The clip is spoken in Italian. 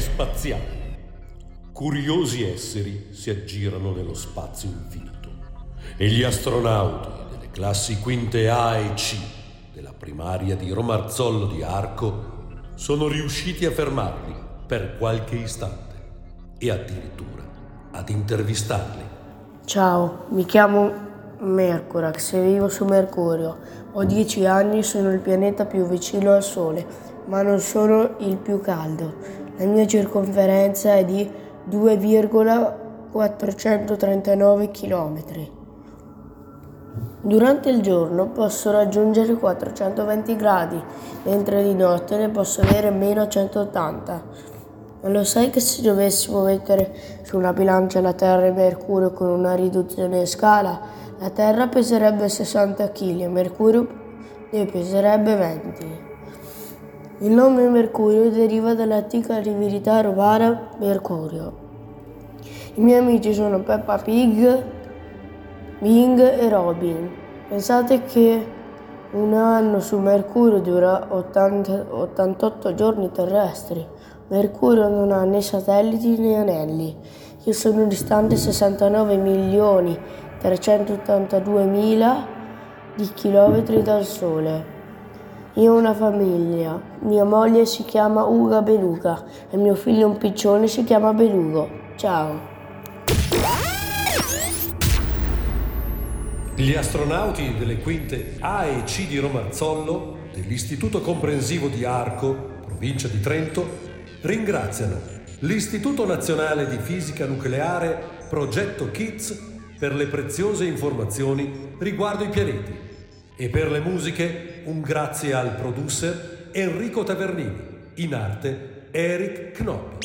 spaziali. Curiosi esseri si aggirano nello spazio infinito e gli astronauti delle classi quinte A e C della primaria di Romarzollo di Arco sono riusciti a fermarli per qualche istante e addirittura ad intervistarli. Ciao, mi chiamo Mercurax e vivo su Mercurio. Ho 10 anni sono il pianeta più vicino al Sole, ma non sono il più caldo. La mia circonferenza è di 2,439 km. Durante il giorno posso raggiungere 420 gradi, mentre di notte ne posso avere meno 180. Ma lo sai che se dovessimo mettere su una bilancia la Terra e Mercurio con una riduzione in scala, la Terra peserebbe 60 kg e Mercurio ne peserebbe 20. Il nome Mercurio deriva dall'antica divinità romana Mercurio. I miei amici sono Peppa Pig, Bing e Robin. Pensate che un anno su Mercurio dura 80, 88 giorni terrestri. Mercurio non ha né satelliti né anelli. Io sono distante 69 milioni 382 mila di chilometri dal Sole. Io ho una famiglia. Mia moglie si chiama Uga Beluga e mio figlio un piccione si chiama Belugo. Ciao. Gli astronauti delle quinte A e C di Romarzollo, dell'Istituto Comprensivo di Arco, provincia di Trento, ringraziano l'Istituto Nazionale di Fisica Nucleare Progetto KITS per le preziose informazioni riguardo i pianeti e per le musiche un grazie al producer Enrico Tavernini, in arte Eric Knopp.